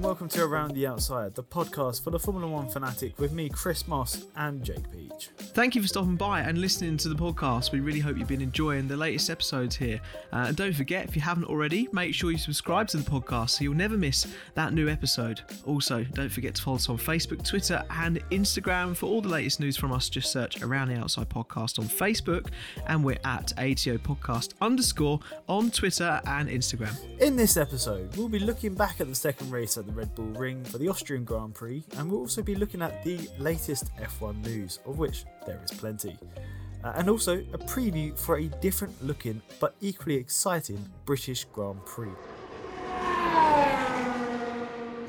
and welcome to Around the Outside, the podcast for the Formula One fanatic with me, Chris Moss, and Jake Peach. Thank you for stopping by and listening to the podcast. We really hope you've been enjoying the latest episodes here. Uh, and don't forget, if you haven't already, make sure you subscribe to the podcast so you'll never miss that new episode. Also, don't forget to follow us on Facebook, Twitter, and Instagram for all the latest news from us. Just search Around the Outside podcast on Facebook, and we're at ATO Podcast underscore on Twitter and Instagram. In this episode, we'll be looking back at the second race at the Red Bull Ring for the Austrian Grand Prix, and we'll also be looking at the latest F1 news, of which there is plenty. Uh, and also a preview for a different looking but equally exciting British Grand Prix.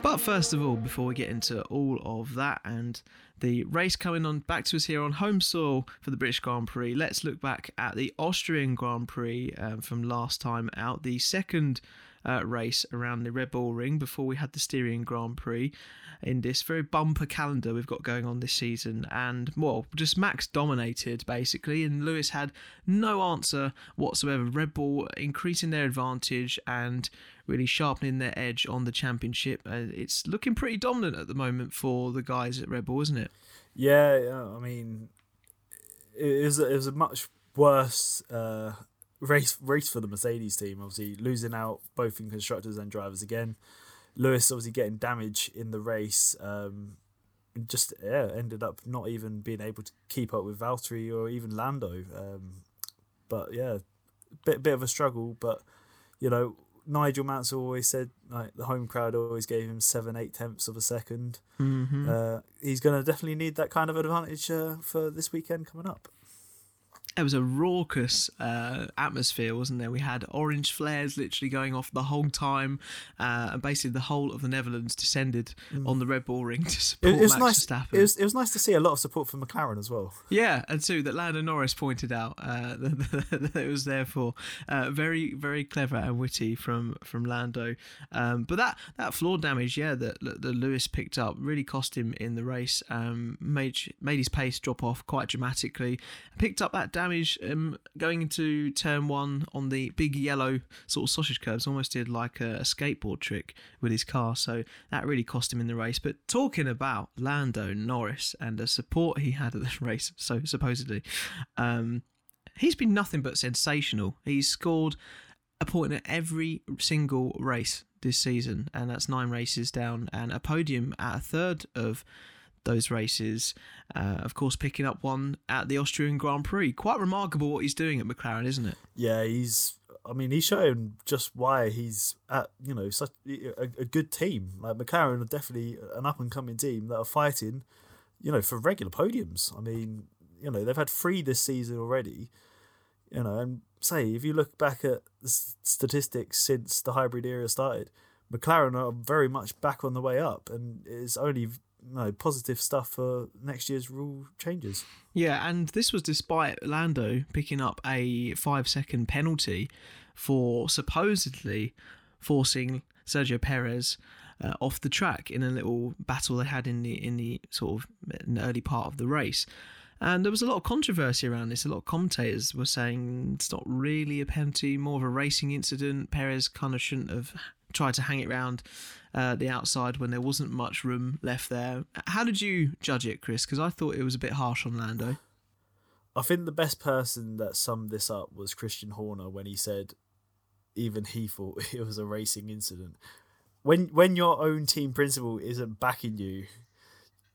But first of all, before we get into all of that and the race coming on back to us here on home soil for the British Grand Prix, let's look back at the Austrian Grand Prix um, from last time out, the second uh, race around the Red Bull Ring before we had the Styrian Grand Prix in this very bumper calendar we've got going on this season. And, well, just Max dominated basically, and Lewis had no answer whatsoever. Red Bull increasing their advantage and really sharpening their edge on the championship. Uh, it's looking pretty dominant at the moment for the guys at Red Bull, isn't it? Yeah, I mean, it was, it was a much worse. Uh race race for the Mercedes team. Obviously losing out both in constructors and drivers again. Lewis obviously getting damage in the race. Um, just yeah, ended up not even being able to keep up with Valtteri or even Lando. Um, but yeah, bit bit of a struggle. But you know, Nigel Mansell always said like the home crowd always gave him seven eight tenths of a 2nd mm-hmm. uh, he's going to definitely need that kind of advantage uh, for this weekend coming up it was a raucous uh, atmosphere, wasn't there? We had orange flares literally going off the whole time, uh, and basically the whole of the Netherlands descended mm. on the Red Bull ring to support it, it was Max nice, Verstappen. It was, it was nice to see a lot of support for McLaren as well. Yeah, and too that Lando Norris pointed out uh, that, it was there for. Uh, very, very clever and witty from from Lando. Um, but that that floor damage, yeah, that that Lewis picked up really cost him in the race. Um, made made his pace drop off quite dramatically. Picked up that damage um, going into turn one on the big yellow sort of sausage kerbs, almost did like a, a, skateboard trick with his car. So that really cost him in the race. But talking about Lando Norris and the support he had at this race, so supposedly, um, he's been nothing but sensational. He's scored a point at every single race this season, and that's nine races down, and a podium at a third of those races. Uh, of course, picking up one at the Austrian Grand Prix. Quite remarkable what he's doing at McLaren, isn't it? Yeah, he's. I mean, he's shown just why he's at you know such a, a good team. Like McLaren are definitely an up and coming team that are fighting, you know, for regular podiums. I mean, you know, they've had three this season already. You know, and say if you look back at the statistics since the hybrid era started, McLaren are very much back on the way up, and it's only no positive stuff for next year's rule changes. Yeah, and this was despite Lando picking up a five second penalty for supposedly forcing Sergio Perez uh, off the track in a little battle they had in the in the sort of the early part of the race. And there was a lot of controversy around this. A lot of commentators were saying it's not really a penalty, more of a racing incident. Perez kind of shouldn't have tried to hang it around uh, the outside when there wasn't much room left there. How did you judge it, Chris? Because I thought it was a bit harsh on Lando. I think the best person that summed this up was Christian Horner when he said even he thought it was a racing incident. When when your own team principal isn't backing you,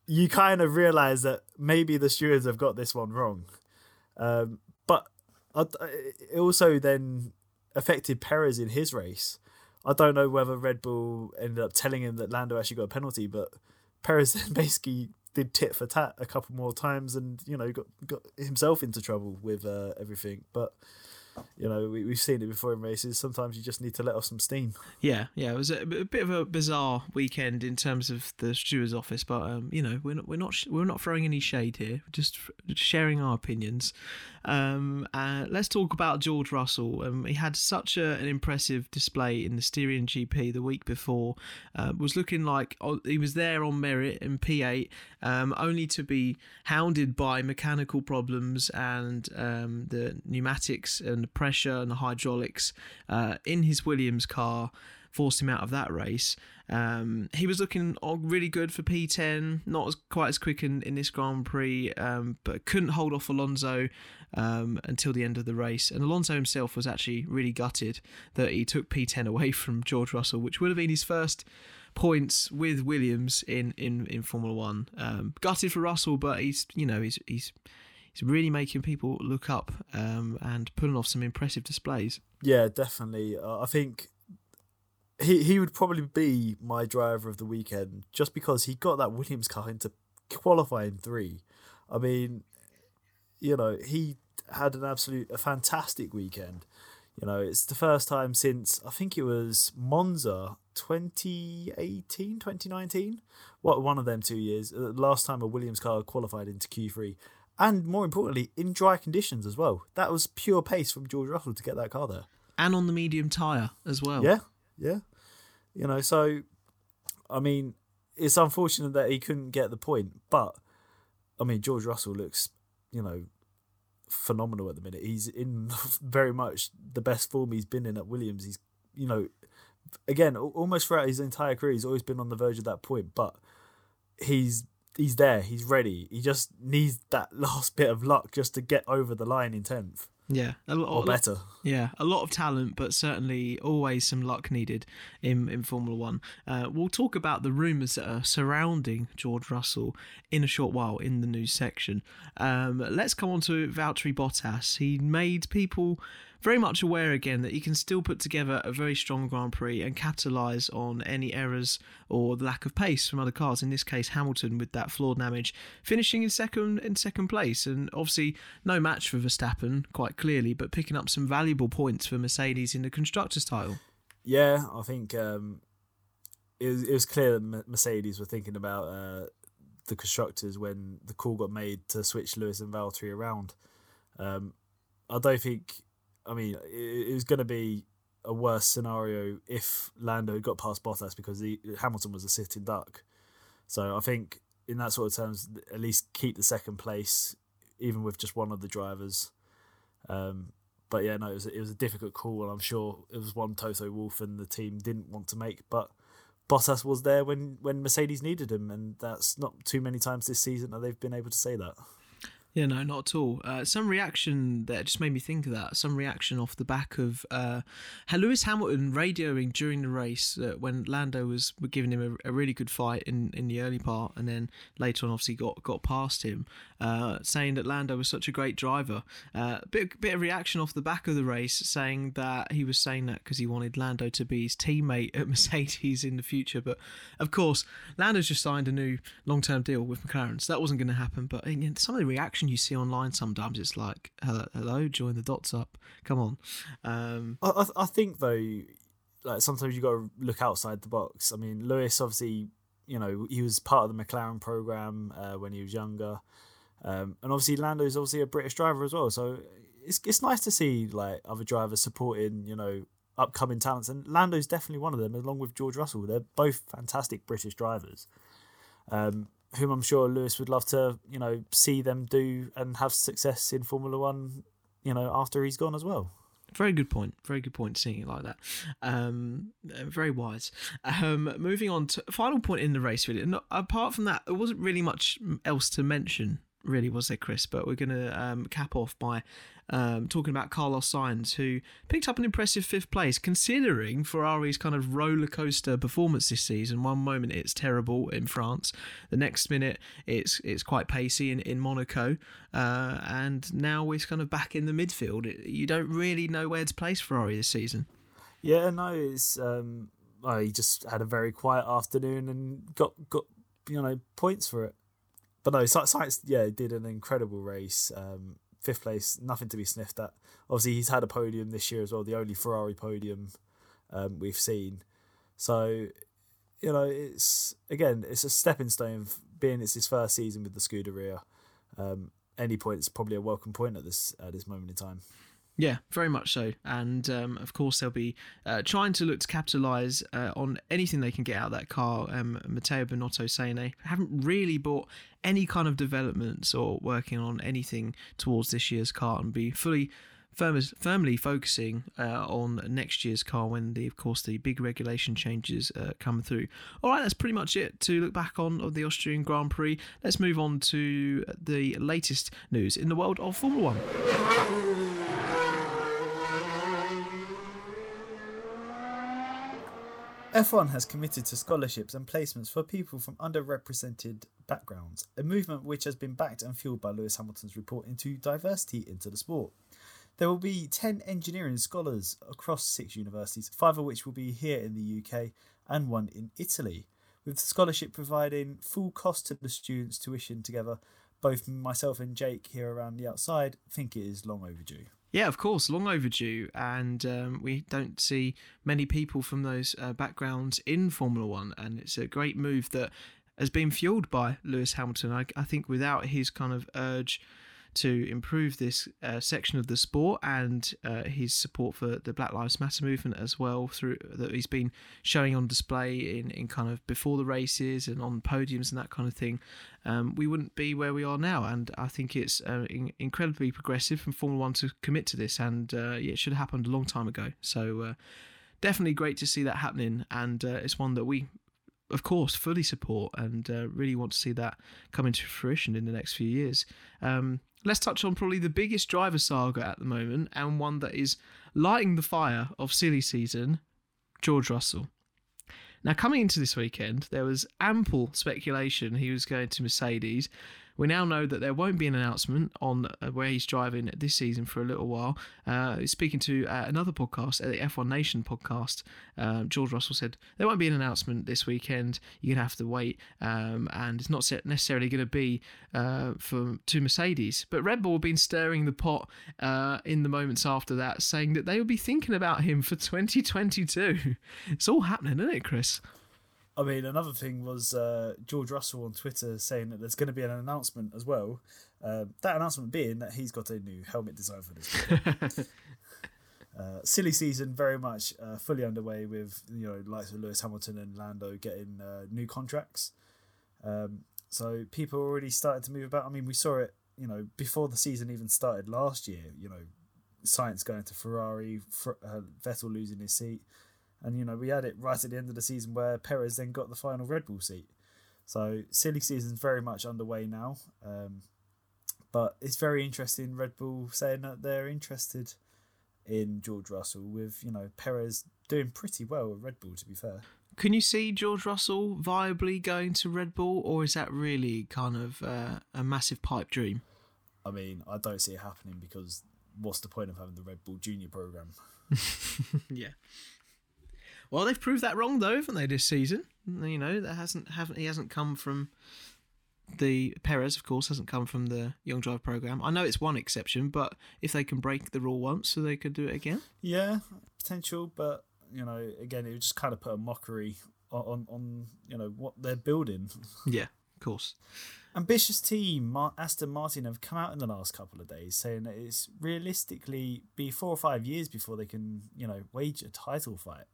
you kind of realize that maybe the stewards have got this one wrong. Um, but it also then affected Perez in his race I don't know whether Red Bull ended up telling him that Lando actually got a penalty, but Perez basically did tit for tat a couple more times and you know got got himself into trouble with uh, everything. But you know, we, we've seen it before in races. Sometimes you just need to let off some steam. Yeah, yeah. It was a, a bit of a bizarre weekend in terms of the steward's office, but um, you know, we're not we're not we're not throwing any shade here. Just sharing our opinions. Um, uh, let's talk about George Russell. Um, he had such a, an impressive display in the Styrian GP the week before. Uh, was looking like oh, he was there on merit in P8, um, only to be hounded by mechanical problems and um, the pneumatics and the pressure and the hydraulics uh, in his Williams car. forced him out of that race. Um, he was looking really good for P10, not as quite as quick in, in this Grand Prix, um, but couldn't hold off Alonso um, until the end of the race. And Alonso himself was actually really gutted that he took P10 away from George Russell, which would have been his first points with Williams in in, in Formula One. Um, gutted for Russell, but he's you know he's he's he's really making people look up um, and putting off some impressive displays. Yeah, definitely. Uh, I think he he would probably be my driver of the weekend just because he got that Williams car into qualifying three. I mean, you know, he had an absolute a fantastic weekend. You know, it's the first time since I think it was Monza 2018, 2019. What one of them two years? Uh, last time a Williams car qualified into Q3, and more importantly, in dry conditions as well. That was pure pace from George Russell to get that car there, and on the medium tire as well. Yeah, yeah. You know, so I mean, it's unfortunate that he couldn't get the point, but I mean, George Russell looks, you know, phenomenal at the minute. He's in very much the best form he's been in at Williams. He's, you know, again, almost throughout his entire career, he's always been on the verge of that point, but he's he's there, he's ready. He just needs that last bit of luck just to get over the line in tenth. Yeah, a lot, or better. Yeah, a lot of talent, but certainly always some luck needed in in Formula One. Uh, we'll talk about the rumours that are surrounding George Russell in a short while in the news section. Um, let's come on to Valtteri Bottas. He made people very much aware again that he can still put together a very strong Grand Prix and capitalise on any errors or lack of pace from other cars. In this case, Hamilton with that floor damage, finishing in second in second place, and obviously no match for Verstappen quite clearly, but picking up some valuable points for Mercedes in the constructors' title. Yeah, I think um, it, was, it was clear that Mercedes were thinking about uh, the constructors when the call got made to switch Lewis and Valtteri around. Um, I don't think I mean, it, was going to be a worse scenario if Lando got past Bottas because Hamilton was a sitting duck. So I think in that sort of terms, at least keep the second place, even with just one of the drivers. Um, but yeah, no, it was, it was a difficult call, and I'm sure it was one Toto Wolff and the team didn't want to make. But Bottas was there when, when Mercedes needed him, and that's not too many times this season that they've been able to say that. Yeah, no, not at all. Uh, some reaction that just made me think of that. Some reaction off the back of uh, Lewis Hamilton radioing during the race uh, when Lando was giving him a, a, really good fight in, in the early part, and then later on, obviously got got past him, uh, saying that Lando was such a great driver. Uh, bit bit of reaction off the back of the race, saying that he was saying that because he wanted Lando to be his teammate at Mercedes in the future. But of course, Lando's just signed a new long term deal with McLaren, so that wasn't going to happen. But some of the reaction you see online sometimes it's like hello, hello join the dots up come on. Um, I, I think though like sometimes you got to look outside the box. I mean lewis obviously you know he was part of the mclaren program uh, when he was younger. Um, and obviously lando's obviously a british driver as well so it's, it's nice to see like other drivers supporting you know upcoming talents. And lando's definitely one of them along with george russell. They're both fantastic british drivers. Um, whom I'm sure Lewis would love to, you know, see them do and have success in Formula One, you know, after he's gone as well. Very good point. Very good point. Seeing it like that, um, very wise. Um, moving on to final point in the race. Really, Not, apart from that, there wasn't really much else to mention really, was there, Chris? But we're going to um, cap off by um, talking about Carlos Sainz, who picked up an impressive fifth place, considering Ferrari's kind of roller coaster performance this season. One moment it's terrible in France, the next minute it's it's quite pacey in, in Monaco, uh, and now we're kind of back in the midfield. You don't really know where to place Ferrari this season. Yeah, no, it's um, well, he just had a very quiet afternoon and got got you know points for it but no, Sainz, yeah, did an incredible race. Um, fifth place, nothing to be sniffed at. Obviously, he's had a podium this year as well, the only Ferrari podium um, we've seen. So, you know, it's again, it's a stepping stone. Being it's his first season with the Scuderia, um, any point is probably a welcome point at this at this moment in time. Yeah, very much so. And um, of course, they'll be uh, trying to look to capitalise uh, on anything they can get out of that car. Um, Mattia Binotto saying they haven't really bought any kind of developments or working on anything towards this year's car and be fully firm, firmly focusing uh, on next year's car when the, of course, the big regulation changes uh, come through. All right, that's pretty much it to look back on of the Austrian Grand Prix. Let's move on to the latest news in the world of Formula One. F1 has committed to scholarships and placements for people from underrepresented backgrounds, a movement which has been backed and fueled by Lewis Hamilton's report into diversity into the sport. There will be 10 engineering scholars across six universities, five of which will be here in the UK and one in Italy, with the scholarship providing full cost to the students' tuition together. Both myself and Jake here around the outside think it is long overdue. Yeah, of course, long overdue, and um, we don't see many people from those uh, backgrounds in Formula One, and it's a great move that has been fueled by Lewis Hamilton. I, I think without his kind of urge to improve this uh, section of the sport and uh, his support for the Black Lives Matter movement as well through that he's been showing on display in, in kind of before the races and on podiums and that kind of thing um, we wouldn't be where we are now. And I think it's uh, in, incredibly progressive from Formula One to commit to this. And uh, yeah, it should have happened a long time ago. So uh, definitely great to see that happening. And uh, it's one that we of course, fully support and uh, really want to see that come into fruition in the next few years. Um, let's touch on probably the biggest driver saga at the moment and one that is lighting the fire of silly season George Russell. Now, coming into this weekend, there was ample speculation he was going to Mercedes, we now know that there won't be an announcement on uh, where he's driving this season for a little while. Uh, speaking to uh, another podcast, uh, the F1 Nation podcast, um, George Russell said there won't be an announcement this weekend. You're gonna have to wait, um, and it's not necessarily going to be uh, for to Mercedes. But Red Bull have been stirring the pot uh, in the moments after that, saying that they will be thinking about him for 2022. It's all happening, isn't it, Chris? I mean, another thing was uh, George Russell on Twitter saying that there's going to be an announcement as well. Uh, that announcement being that he's got a new helmet design for this. uh, silly season very much uh, fully underway with you know likes of Lewis Hamilton and Lando getting uh, new contracts. Um, so people are already starting to move about. I mean, we saw it you know before the season even started last year. You know, Sainz going to Ferrari, uh, Vettel losing his seat. And you know, we had it right at the end of the season where Perez then got the final Red Bull seat. So silly season's very much underway now. Um, but it's very interesting. Red Bull saying that they're interested in George Russell, with you know Perez doing pretty well with Red Bull. To be fair, can you see George Russell viably going to Red Bull, or is that really kind of uh, a massive pipe dream? I mean, I don't see it happening because what's the point of having the Red Bull Junior program? yeah. Well, they've proved that wrong though, haven't they, this season? You know, that hasn't haven't he hasn't come from the Perez, of course, hasn't come from the Young Drive program. I know it's one exception, but if they can break the rule once, so they could do it again. Yeah, potential, but you know, again, it would just kind of put a mockery on on you know what they're building. Yeah, of course. Ambitious team Aston Martin have come out in the last couple of days saying that it's realistically be four or five years before they can you know wage a title fight.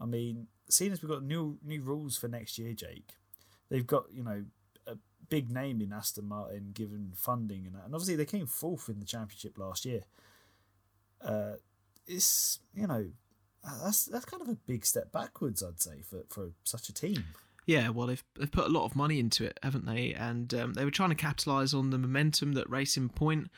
I mean, seeing as we've got new new rules for next year, Jake, they've got you know a big name in Aston Martin given funding and that, and obviously they came fourth in the championship last year. Uh, it's you know that's that's kind of a big step backwards, I'd say, for for such a team. Yeah, well, they've they've put a lot of money into it, haven't they? And um, they were trying to capitalise on the momentum that Racing Point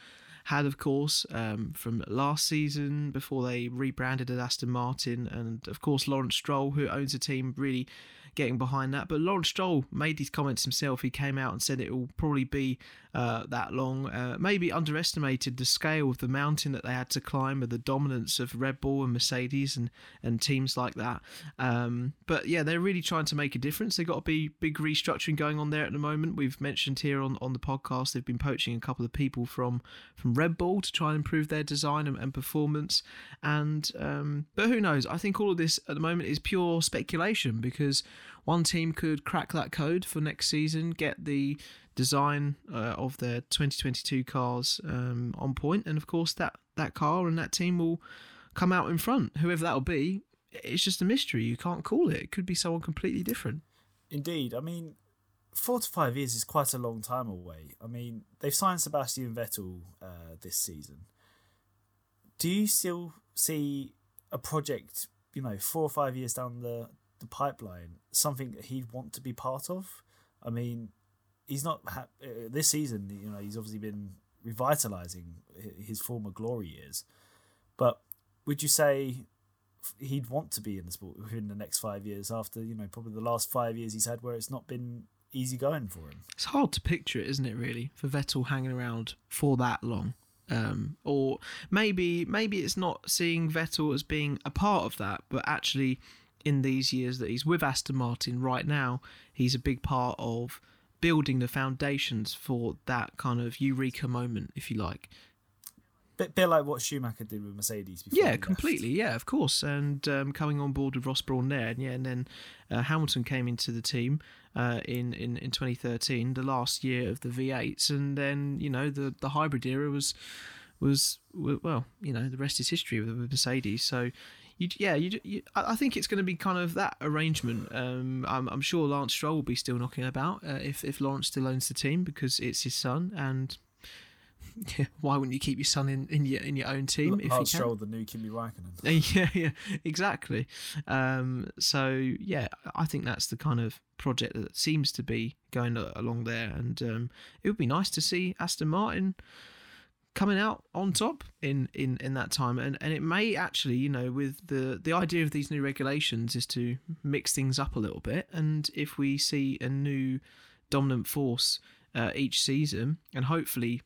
had, of course, um, from last season before they rebranded as Aston Martin, and of course Lawrence Stroll, who owns a team, really getting behind that. But Lawrence Stroll made these comments himself. He came out and said it will probably be uh, that long. Uh, maybe underestimated the scale of the mountain that they had to climb, and the dominance of Red Bull and Mercedes and, and teams like that. Um, but yeah, they're really trying to make a difference. They've got a big, big restructuring going on there at the moment. We've mentioned here on, on the podcast they've been poaching a couple of people from from Red Bull to try and improve their design and, and performance. And um, but who knows? I think all of this at the moment is pure speculation because one team could crack that code for next season, get the design uh, of their 2022 cars um, on point, and of course that that car and that team will come out in front. Whoever that'll be, it's just a mystery. You can't call it. It could be someone completely different. Indeed, I mean, four to five years is quite a long time away. I mean, they've signed Sebastian Vettel uh, this season. do you still see a project, you know, four or five years down the, the pipeline, something that he'd want to be part of? I mean, he's not ha- uh, this season. You know, he's obviously been revitalizing his former glory years, but would you say he'd want to be in the sport within the next five years after you know probably the last five years he's had where it's not been easy going for him it's hard to picture it isn't it really for vettel hanging around for that long um, or maybe maybe it's not seeing vettel as being a part of that but actually in these years that he's with aston martin right now he's a big part of building the foundations for that kind of eureka moment if you like bit, bit like what Schumacher did with Mercedes. Before. Yeah, completely. Yeah, of course. And um, coming on board with Ross Brawn there, and yeah, and then uh, Hamilton came into the team uh, in, in in 2013, the last year of the V8s, and then you know the the hybrid era was was well, you know, the rest is history with Mercedes. So. You, yeah, you, you, I think it's going to be kind of that arrangement. Um, I'm, I'm, sure Lance Stroll will be still knocking about uh, if if Lawrence still owns the team because it's his son, and why wouldn't you keep your son in, in your in your own team? L- if Lance Stroll, the new Kimi Raikkonen. yeah, yeah, exactly. Um, so yeah, I think that's the kind of project that seems to be going along there, and um, it would be nice to see Aston Martin coming out on top in, in, in that time. And, and it may actually you know with the the idea of these new regulations is to mix things up a little bit. And if we see a new dominant force uh, each season, and hopefully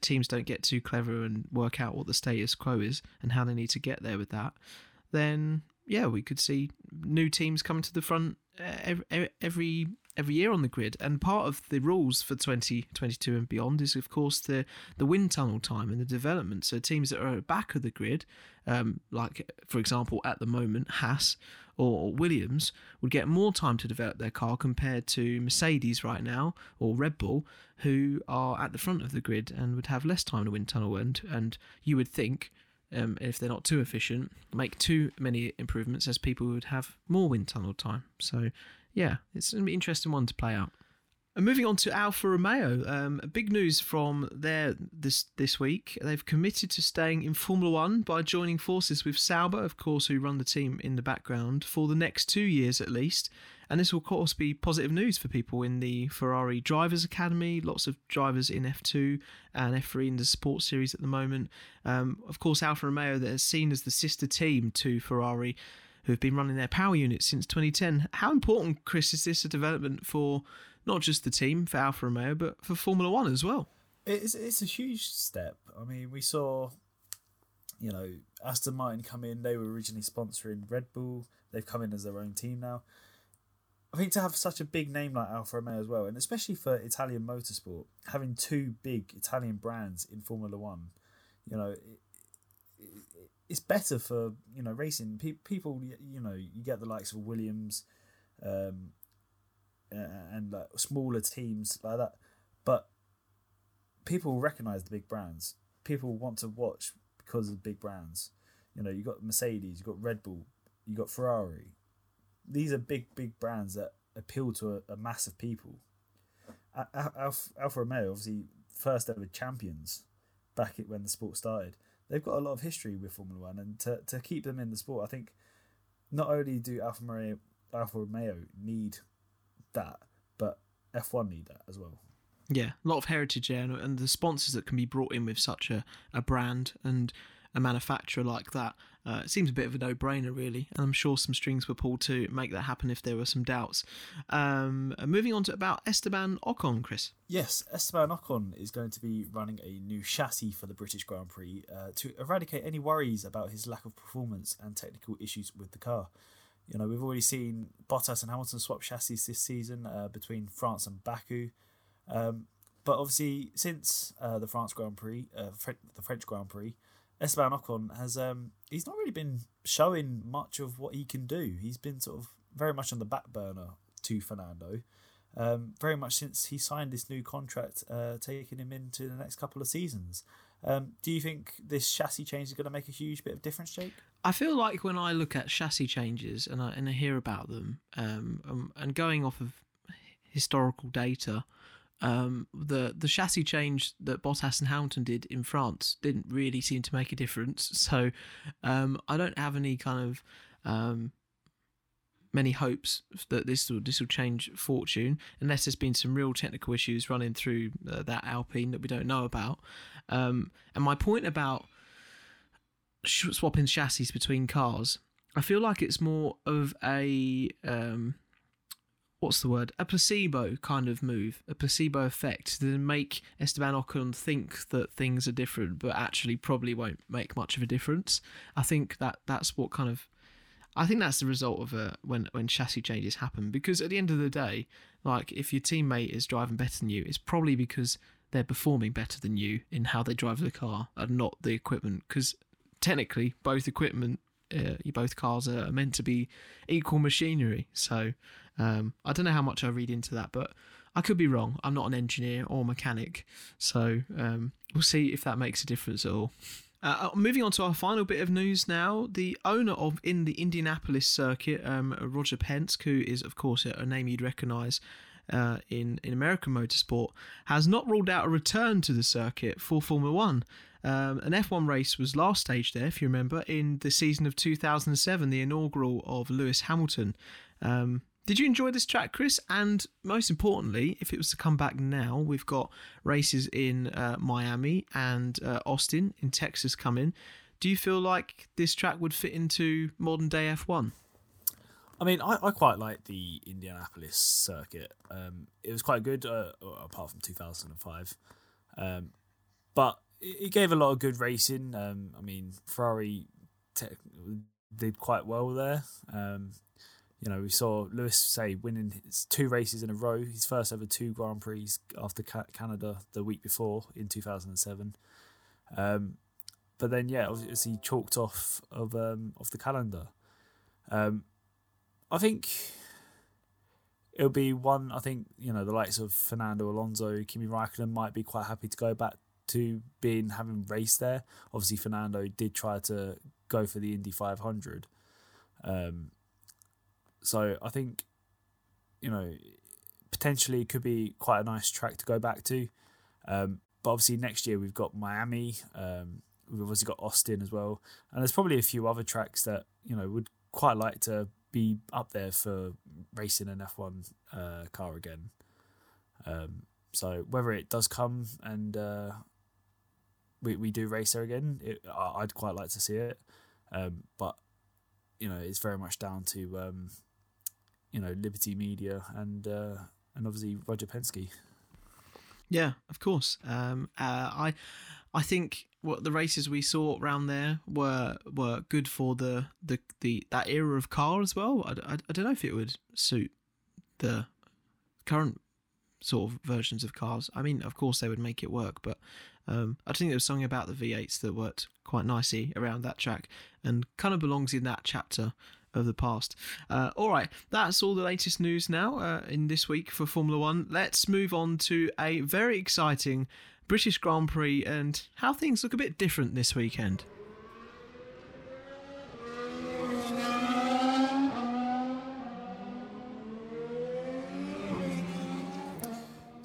teams don't get too clever and work out what the status quo is and how they need to get there with that, then yeah, we could see new teams coming to the front uh, every every, every year on the grid. And part of the rules for 2022 and beyond is, of course, the the wind tunnel time and the development. So teams that are at the back of the grid, um, like for example at the moment Haas or Williams would get more time to develop their car compared to Mercedes right now or Red Bull, who are at the front of the grid and would have less time to wind tunnel. And, and you would think, um, if they're not too efficient, make too many improvements as people would have more wind tunnel time. So, yeah, it's an interesting one to play out. And moving on to Alfa Romeo, um, big news from there this this week. They've committed to staying in Formula One by joining forces with Sauber, of course, who run the team in the background for the next two years at least. And this will, of course, be positive news for people in the Ferrari Drivers Academy. Lots of drivers in F2 and F3 in the Sports Series at the moment. Um, of course, Alfa Romeo, that is seen as the sister team to Ferrari, who have been running their power units since 2010. How important, Chris, is this a development for? not just the team for Alfa Romeo, but for Formula One as well. It's it's a huge step. I mean, we saw, you know, Aston Martin come in. They were originally sponsoring Red Bull. They've come in as their own team now. I think to have such a big name like Alfa Romeo as well, and especially for Italian motorsport, having two big Italian brands in Formula One, you know, it, it's better for you know racing. Pe- people, you know, you get the likes of Williams, um, and like smaller teams like that. But people recognize the big brands. People want to watch because of big brands. You know, you got Mercedes, you got Red Bull, you got Ferrari. These are big, big brands that appeal to a, a mass of people. Alfa, Alfa Romeo, obviously, first ever champions back when the sport started. They've got a lot of history with Formula One, and to, to keep them in the sport, I think not only do Alfa Romeo, Alfa Romeo need that, but F1 need that as well. Yeah, a lot of heritage there, and the sponsors that can be brought in with such a, a brand and a manufacturer like that. Uh, it seems a bit of a no brainer, really. And I'm sure some strings were pulled to make that happen if there were some doubts. Um, moving on to about Esteban Ocon, Chris. Yes, Esteban Ocon is going to be running a new chassis for the British Grand Prix uh, to eradicate any worries about his lack of performance and technical issues with the car. You know, we've already seen Bottas and Hamilton swap chassis this season uh, between France and Baku. Um, but obviously, since uh, the France Grand Prix, uh, the French Grand Prix, Esteban Ocon has um, he's not really been showing much of what he can do. He's been sort of very much on the back burner to Fernando, um, very much since he signed this new contract, uh, taking him into the next couple of seasons. Um, do you think this chassis change is going to make a huge bit of difference, Jake? I feel like when I look at chassis changes and I, and I hear about them, um, um, and going off of historical data, um, the the chassis change that Bottas and Hamilton did in France didn't really seem to make a difference. So um, I don't have any kind of um, many hopes that this will this will change fortune unless there's been some real technical issues running through uh, that Alpine that we don't know about. Um, and my point about swapping chassis between cars, I feel like it's more of a um, what's the word? A placebo kind of move, a placebo effect to make Esteban Ocon think that things are different, but actually probably won't make much of a difference. I think that that's what kind of, I think that's the result of a when when chassis changes happen. Because at the end of the day, like if your teammate is driving better than you, it's probably because they're performing better than you in how they drive the car and not the equipment. Because technically, both equipment uh, both cars are meant to be equal machinery. So um, I don't know how much I read into that, but I could be wrong. I'm not an engineer or mechanic, so um, we'll see if that makes a difference at all. Uh, uh, moving on to our final bit of news now, the owner of in the Indianapolis circuit, um, Roger Penske, who is of course a name you'd recognise uh, in in American motorsport, has not ruled out a return to the circuit for Formula One. Um, an F1 race was last staged there, if you remember, in the season of 2007, the inaugural of Lewis Hamilton. Um, did you enjoy this track, Chris? And most importantly, if it was to come back now, we've got races in uh, Miami and uh, Austin in Texas coming. Do you feel like this track would fit into modern day F1? I mean, I, I quite like the Indianapolis circuit. Um, it was quite good, uh, apart from 2005. Um, but it gave a lot of good racing. Um, I mean, Ferrari te- did quite well there. Um, you know, we saw Lewis say winning two races in a row, his first ever two Grand Prix after Canada the week before in 2007. Um, but then, yeah, obviously chalked off of um, off the calendar. Um, I think it'll be one. I think you know the likes of Fernando Alonso, Kimi Raikkonen might be quite happy to go back to being having raced there. Obviously, Fernando did try to go for the Indy 500. Um, so I think, you know, potentially it could be quite a nice track to go back to. Um, but obviously next year we've got Miami. Um, we've obviously got Austin as well, and there's probably a few other tracks that you know would quite like to be up there for racing an F1 uh, car again. Um, so whether it does come and uh, we we do race there again, it, I'd quite like to see it. Um, but you know, it's very much down to um, you know Liberty Media and uh, and obviously Roger Penske. Yeah, of course. Um, uh, I I think what the races we saw around there were were good for the the, the that era of car as well. I, I, I don't know if it would suit the current sort of versions of cars. I mean, of course they would make it work, but um, I think there was something about the V8s that worked quite nicely around that track and kind of belongs in that chapter of the past. Uh, all right, that's all the latest news now uh, in this week for Formula One. Let's move on to a very exciting British Grand Prix and how things look a bit different this weekend.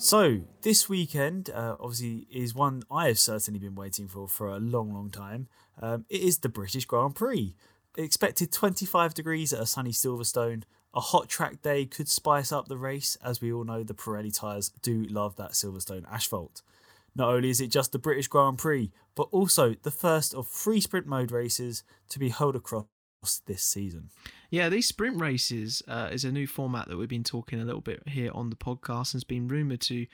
So this weekend, uh, obviously, is one I have certainly been waiting for for a long, long time. Um, it is the British Grand Prix expected 25 degrees at a sunny Silverstone. A hot track day could spice up the race, as we all know the Pirelli tyres do love that Silverstone asphalt. Not only is it just the British Grand Prix, but also the first of three sprint mode races to be held across this season. Yeah, these sprint races uh, is a new format that we've been talking a little bit here on the podcast and has been rumoured to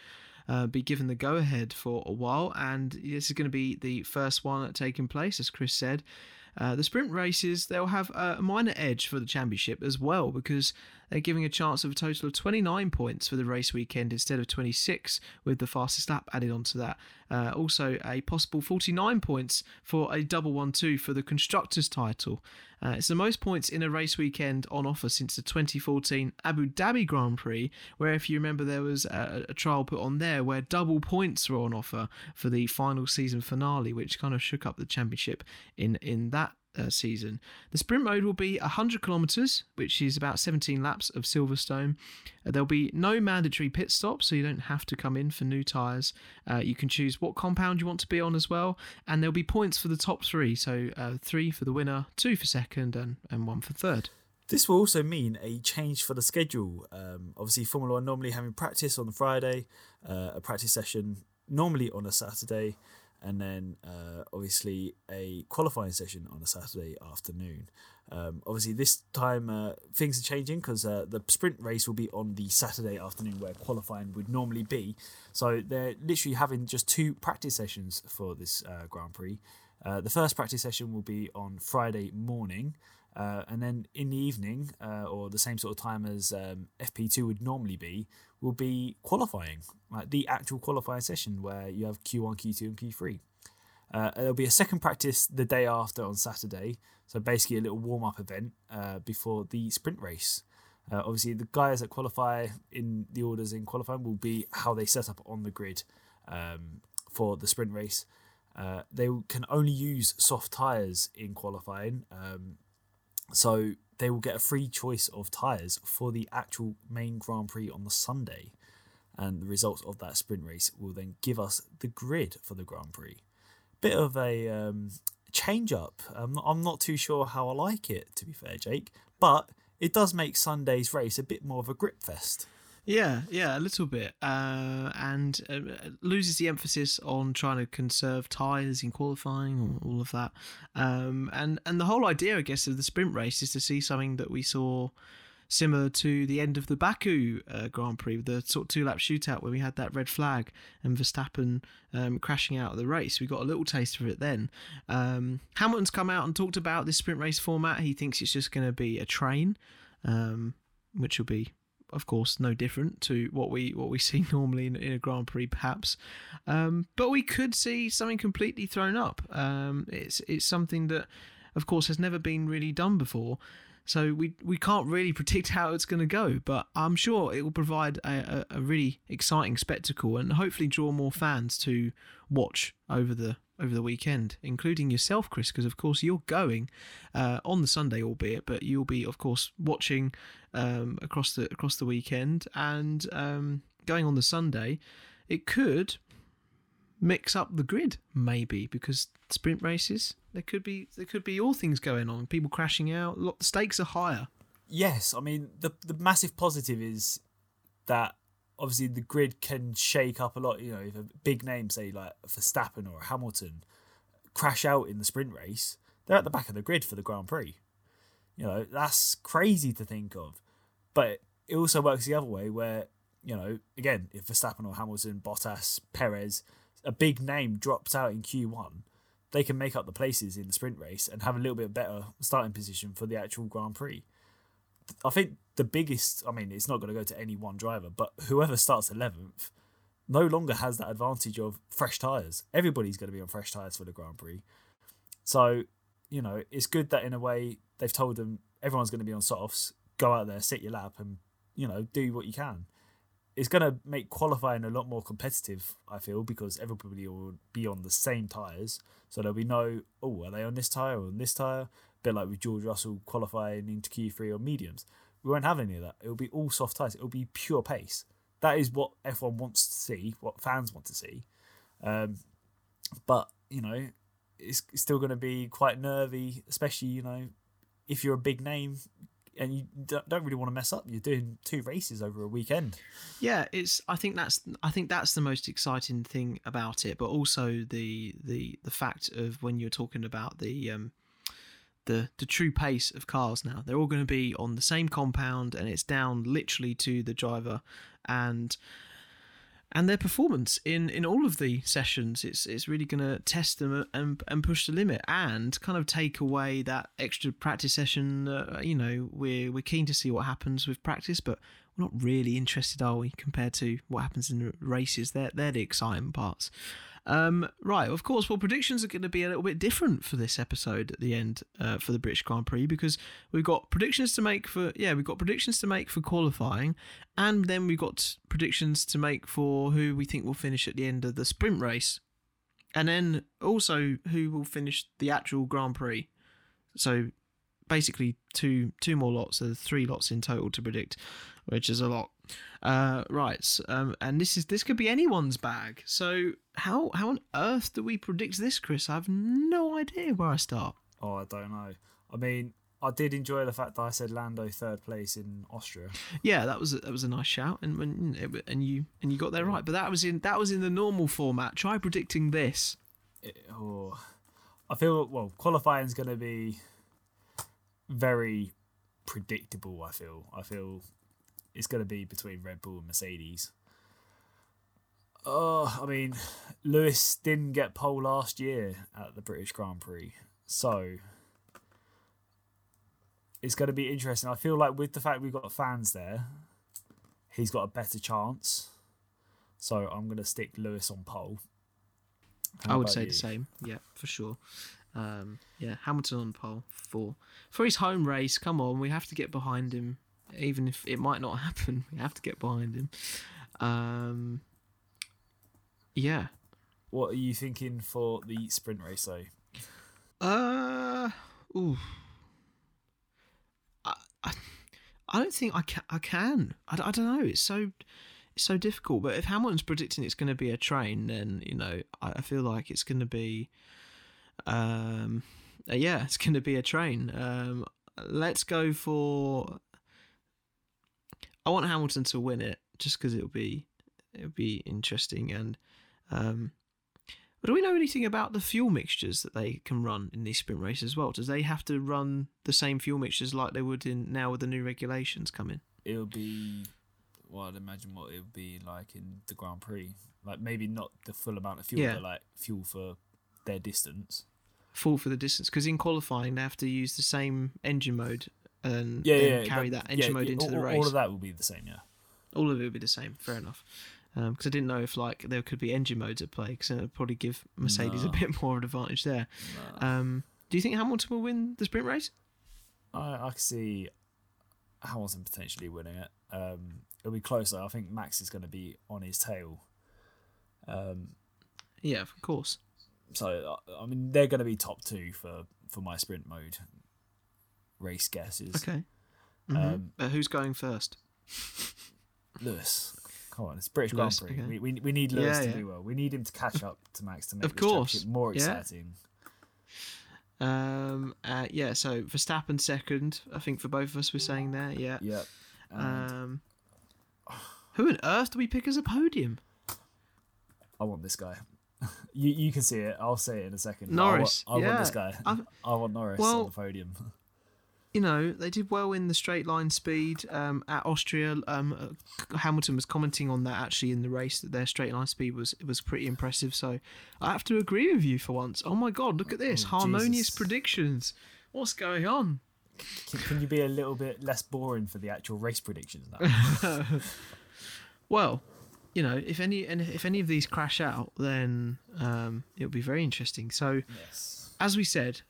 uh, be given the go ahead for a while. And this is going to be the first one taking place, as Chris said. Uh, the sprint races, they'll have a minor edge for the championship as well because they're giving a chance of a total of 29 points for the race weekend instead of 26 with the fastest lap added onto that. Uh, also, a possible 49 points for a double 1 2 for the Constructors' title. Uh, it's the most points in a race weekend on offer since the 2014 Abu Dhabi Grand Prix, where, if you remember, there was a, a trial put on there where double points were on offer for the final season finale, which kind of shook up the championship in, in that uh, season. The sprint mode will be 100 kilometres, which is about 17 laps of Silverstone. Uh, there'll be no mandatory pit stops, so you don't have to come in for new tyres. Uh, you can choose what compound you want to be on as well, and there'll be points for the top three. So uh, three for the winner, two for second, and, and one for third. This will also mean a change for the schedule. Um, obviously, Formula One normally having practice on the Friday, uh, a practice session normally on a Saturday, and then uh, obviously a qualifying session on a Saturday afternoon. Um, obviously, this time uh, things are changing because uh, the sprint race will be on the Saturday afternoon where qualifying would normally be. So they're literally having just two practice sessions for this uh, Grand Prix. Uh, the first practice session will be on Friday morning. Uh, and then in the evening, uh, or the same sort of time as um, FP2 would normally be, will be qualifying, like the actual qualifying session where you have Q1, Q2, and Q3. Uh, there'll be a second practice the day after on Saturday, so basically a little warm up event uh, before the sprint race. Uh, obviously, the guys that qualify in the orders in qualifying will be how they set up on the grid um, for the sprint race. Uh, they can only use soft tyres in qualifying. Um, so they will get a free choice of tyres for the actual main Grand Prix on the Sunday. And the results of that sprint race will then give us the grid for the Grand Prix. Bit of a um, change up. I'm not, I'm not too sure how I like it, to be fair, Jake. But it does make Sunday's race a bit more of a grip fest. Yeah, yeah, a little bit, uh, and uh, loses the emphasis on trying to conserve tyres in qualifying, all of that, um, and and the whole idea, I guess, of the sprint race is to see something that we saw similar to the end of the Baku uh, Grand Prix, the sort of two lap shootout where we had that red flag and Verstappen um, crashing out of the race. We got a little taste of it then. Um, Hamilton's come out and talked about this sprint race format. He thinks it's just going to be a train, um, which will be of course, no different to what we what we see normally in, in a Grand Prix, perhaps. Um, but we could see something completely thrown up. Um, it's it's something that, of course, has never been really done before. So we we can't really predict how it's going to go, but I'm sure it will provide a, a, a really exciting spectacle and hopefully draw more fans to watch over the over the weekend, including yourself, Chris, because of course you're going uh, on the Sunday, albeit, but you'll be, of course, watching um, across the across the weekend and um, going on the Sunday. It could mix up the grid, maybe, because sprint races there could be there could be all things going on, people crashing out. the stakes are higher. Yes, I mean the the massive positive is that obviously the grid can shake up a lot. You know, if a big name, say like Verstappen or Hamilton, crash out in the sprint race, they're at the back of the grid for the Grand Prix. You know, that's crazy to think of. But it also works the other way where, you know, again, if Verstappen or Hamilton, Bottas, Perez, a big name drops out in Q1, they can make up the places in the sprint race and have a little bit better starting position for the actual Grand Prix. I think the biggest, I mean, it's not going to go to any one driver, but whoever starts 11th no longer has that advantage of fresh tyres. Everybody's going to be on fresh tyres for the Grand Prix. So, you know, it's good that in a way they've told them everyone's going to be on softs, go out there, sit your lap, and, you know, do what you can. It's going to make qualifying a lot more competitive, I feel, because everybody will be on the same tyres. So there'll be no, oh, are they on this tyre or on this tyre? A bit like with George Russell qualifying into Q3 on mediums. We won't have any of that. It'll be all soft tyres. It'll be pure pace. That is what F1 wants to see, what fans want to see. Um, but, you know, it's, still going to be quite nervy, especially, you know, if you're a big name and you don't really want to mess up. You're doing two races over a weekend. Yeah, it's. I think that's. I think that's the most exciting thing about it. But also the the the fact of when you're talking about the um, the the true pace of cars now. They're all going to be on the same compound, and it's down literally to the driver and and their performance in in all of the sessions. It's it's really going to test them and and push the limit, and kind of take away that extra practice session. Uh, you know, we're we're keen to see what happens with practice, but we're not really interested, are we, compared to what happens in races? They're they're the exciting parts. Um, right, of course, well, predictions are going to be a little bit different for this episode at the end uh, for the British Grand Prix because we've got predictions to make for, yeah, we've got predictions to make for qualifying, and then we've got predictions to make for who we think will finish at the end of the sprint race, and then also who will finish the actual Grand Prix. So basically two two more lots, so three lots in total to predict, which is a lot. Uh, right, um, and this is this could be anyone's bag. So how how on earth do we predict this, Chris? I have no idea where I start. Oh, I don't know. I mean, I did enjoy the fact that I said Lando third place in Austria. Yeah, that was a, that was a nice shout, and when and you and you got there right. But that was in that was in the normal format. Try predicting this. It, oh, I feel well. Qualifying is going to be very predictable. I feel. I feel it's going to be between Red Bull and Mercedes. Oh, I mean, Lewis didn't get pole last year at the British Grand Prix, so it's going to be interesting. I feel like with the fact we've got fans there, he's got a better chance. So I'm going to stick Lewis on pole. How I would say you? the same. Yeah, for sure. Um, yeah, Hamilton on pole for for his home race. Come on, we have to get behind him, even if it might not happen. We have to get behind him. Um, yeah. What are you thinking for the sprint race, though? Uh, ooh. I, I, I don't think I can. I can. I, I don't know. It's so it's so difficult. But if Hamilton's predicting it's going to be a train, then you know I, I feel like it's going to be um, uh, yeah, it's going to be a train. Um, let's go for. I want Hamilton to win it just because it'll be it'll be interesting and. Um, do we know anything about the fuel mixtures that they can run in these sprint races as well? Does they have to run the same fuel mixtures like they would in now with the new regulations coming? It'll be well, I'd imagine what it would be like in the Grand Prix. Like maybe not the full amount of fuel, yeah. but like fuel for their distance. Full for the distance because in qualifying they have to use the same engine mode and yeah, yeah, carry that, that engine mode into all, the race. All of that will be the same, yeah. All of it will be the same. Fair enough. Because um, I didn't know if like there could be engine modes at play because it would probably give Mercedes no. a bit more of an advantage there. No. Um, do you think Hamilton will win the sprint race? I I can see Hamilton potentially winning it. Um, it'll be closer. I think Max is going to be on his tail. Um, yeah, of course. So I mean, they're going to be top two for for my sprint mode race guesses. Okay. Mm-hmm. Um, but who's going first? Lewis. Come on, it's British Lewis, Grand Prix. Okay. We, we, we need Lewis yeah, to yeah. do well. We need him to catch up to Max to make of course. more exciting. Yeah. Um. Uh, yeah. So Verstappen second. I think for both of us, we're saying there. Yeah. Yeah. Um. Who on earth do we pick as a podium? I want this guy. you you can see it. I'll say it in a second. Norris. I, want, I yeah. want this guy. i I want Norris well, on the podium. You know they did well in the straight line speed um, at Austria. Um, uh, Hamilton was commenting on that actually in the race that their straight line speed was was pretty impressive. So I have to agree with you for once. Oh my god, look at this oh, harmonious Jesus. predictions. What's going on? Can, can you be a little bit less boring for the actual race predictions now? well, you know, if any and if any of these crash out, then um, it'll be very interesting. So, yes. as we said,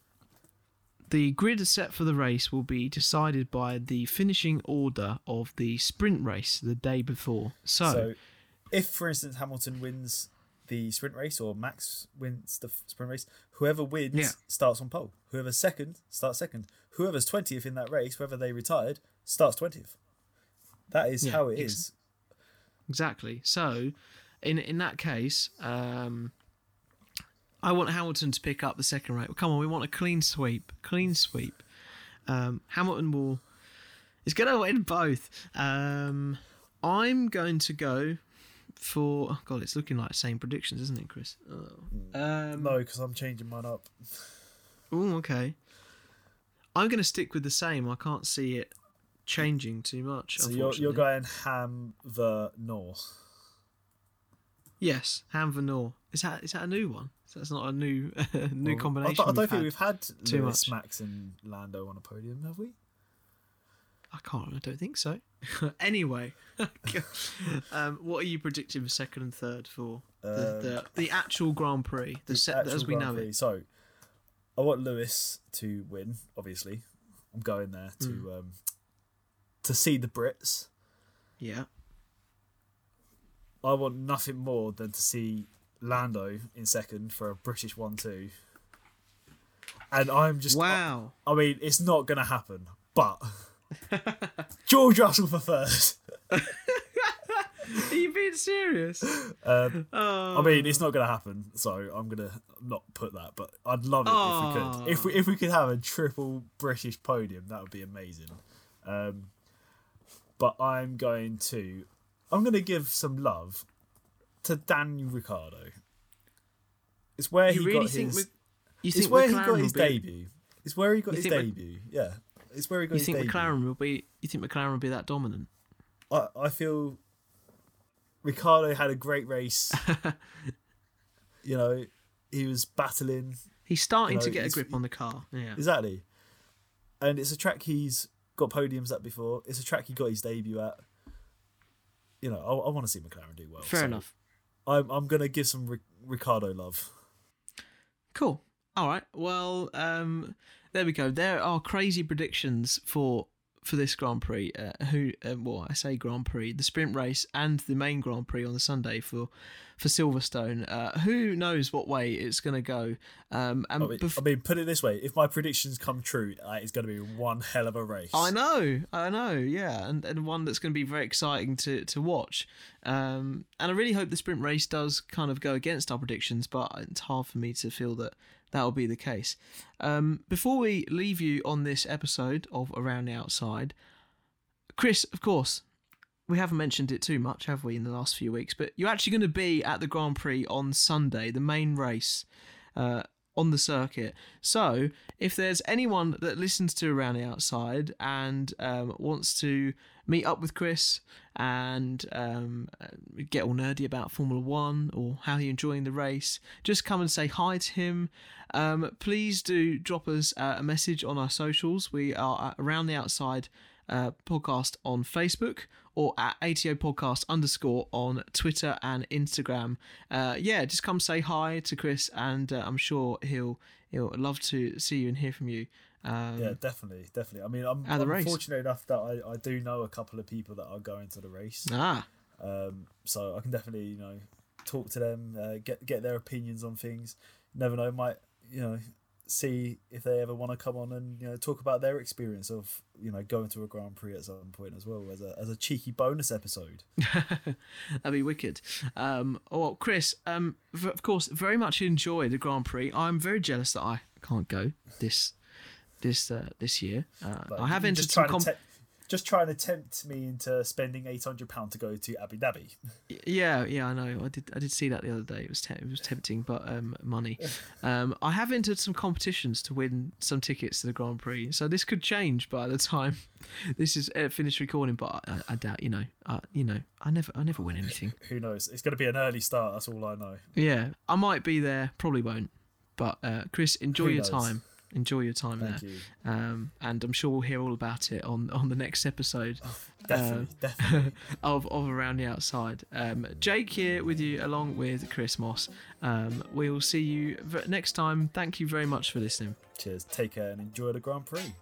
the grid set for the race will be decided by the finishing order of the sprint race the day before. So, so if, for instance, Hamilton wins the sprint race or Max wins the sprint race, whoever wins yeah. starts on pole. Whoever's second starts second. Whoever's twentieth in that race, whether they retired, starts twentieth. That is yeah, how it is exactly. So, in in that case, um, I want Hamilton to pick up the second race. Come on, we want a clean sweep. Clean sweep. Um, Hamilton will is going to win both. Um, I'm going to go for. Oh God, it's looking like the same predictions, isn't it, Chris? Oh. Um, no, because I'm changing mine up. Oh, okay. I'm going to stick with the same. I can't see it changing too much. So you're you're going Ham the North. Yes, Ham the North. Is that is that a new one? So that's not a new new well, combination. I, I don't think we've had too Lewis, much. Max and Lando on a podium, have we? I can't. I don't think so. anyway, um, what are you predicting for second and third for the, um, the, the, actual Grand Prix, the, the set as we Grand know Prix. it? So, I want Lewis to win. Obviously, I'm going there to mm. um, to see the Brits. Yeah. I want nothing more than to see Lando in second for a British one-two. and I'm just Wow. I mean, it's not going to happen, but George Russell for first. Are you being serious? Um, Oh. I mean, it's not going to happen, so I'm going to not put that. But I'd love it if we could. If we if we could have a triple British podium, that would be amazing. Um, but I'm going to I'm going to give some love to Daniel Ricciardo. It's where you he really got think his. Mc- you It's think where he got his be, debut. It's where he got his think Mc- debut. Yeah, it's where he got You his think debut. McLaren will be? You think McLaren will be that dominant? I, I feel Ricciardo had a great race. you know, he was battling He's starting You know, to get a grip on the car. Yeah. exactly, and it's a track he's got podiums at before. It's a track he got his debut at. You know, I, I want to see McLaren do well. Fair so enough. I'm I'm gonna give some Ri- Ricciardo love. Cool. All right. Well, um, there we go. There are crazy predictions for for this Grand Prix. Uh, who? Uh, well, I say Grand Prix, the sprint race, and the main Grand Prix on the Sunday for for Silverstone. Uh, who knows what way it's going to go? Um, and I mean, bef- I mean, put it this way: if my predictions come true, uh, it's gonna be one hell of a race. I know, I know, yeah, and, and one that's going to be very exciting to to watch. Um, and I really hope the sprint race does kind of go against our predictions, but it's hard for me to feel that that will be the case. Um, before we leave you on this episode of Around the Outside, Chris, of course, we haven't mentioned it too much, have we, in the last few weeks? But you're actually going to be at the Grand Prix on Sunday, the main race. Uh, on the circuit. So, if there's anyone that listens to Around the Outside and um, wants to meet up with Chris and um, get all nerdy about Formula One or how you're enjoying the race, just come and say hi to him. Um, please do drop us uh, a message on our socials. We are Around the Outside uh, podcast on Facebook or at ATO podcast underscore on Twitter and Instagram. Uh, yeah, just come say hi to Chris, and uh, I'm sure he'll he'll love to see you and hear from you. Um, Yeah, definitely, definitely. I mean, I'm, I'm fortunate enough that I, I do know a couple of people that are going to the race. Ah, um, so I can definitely you know talk to them, uh, get get their opinions on things. Never know, might you know see if they ever want to come on and you know talk about their experience of you know going to a Grand Prix at some point as well as a as a cheeky bonus episode. that'd be wicked. Um, well, Chris, um, v- of course, very much enjoy the Grand Prix. I'm very jealous that I can't go this this uh, this year. Uh, I have entered some. trying Com- te- just trying to tempt me into spending eight hundred pound to go to Abu Dhabi. Yeah, yeah, I know. I did. I did see that the other day. It was te- it was tempting, but um, money. Um, I have entered some competitions to win some tickets to the Grand Prix, so this could change by the time this is uh, finished recording. But I, I doubt. You know, uh, you know, I never, I never win anything. Who knows? It's going to be an early start. That's all I know. Yeah, I might be there. Probably won't. But uh, Chris, enjoy Who your knows? time. Enjoy your time Thank there. you. Um, and I'm sure we'll hear all about it on on the next episode. Definitely, Um, definitely. of, of around the outside. Um, Jake here with you, along with Chris Moss. Um, we will see you v- next time. Thank you very much for listening. Cheers. Take care and enjoy the Grand Prix.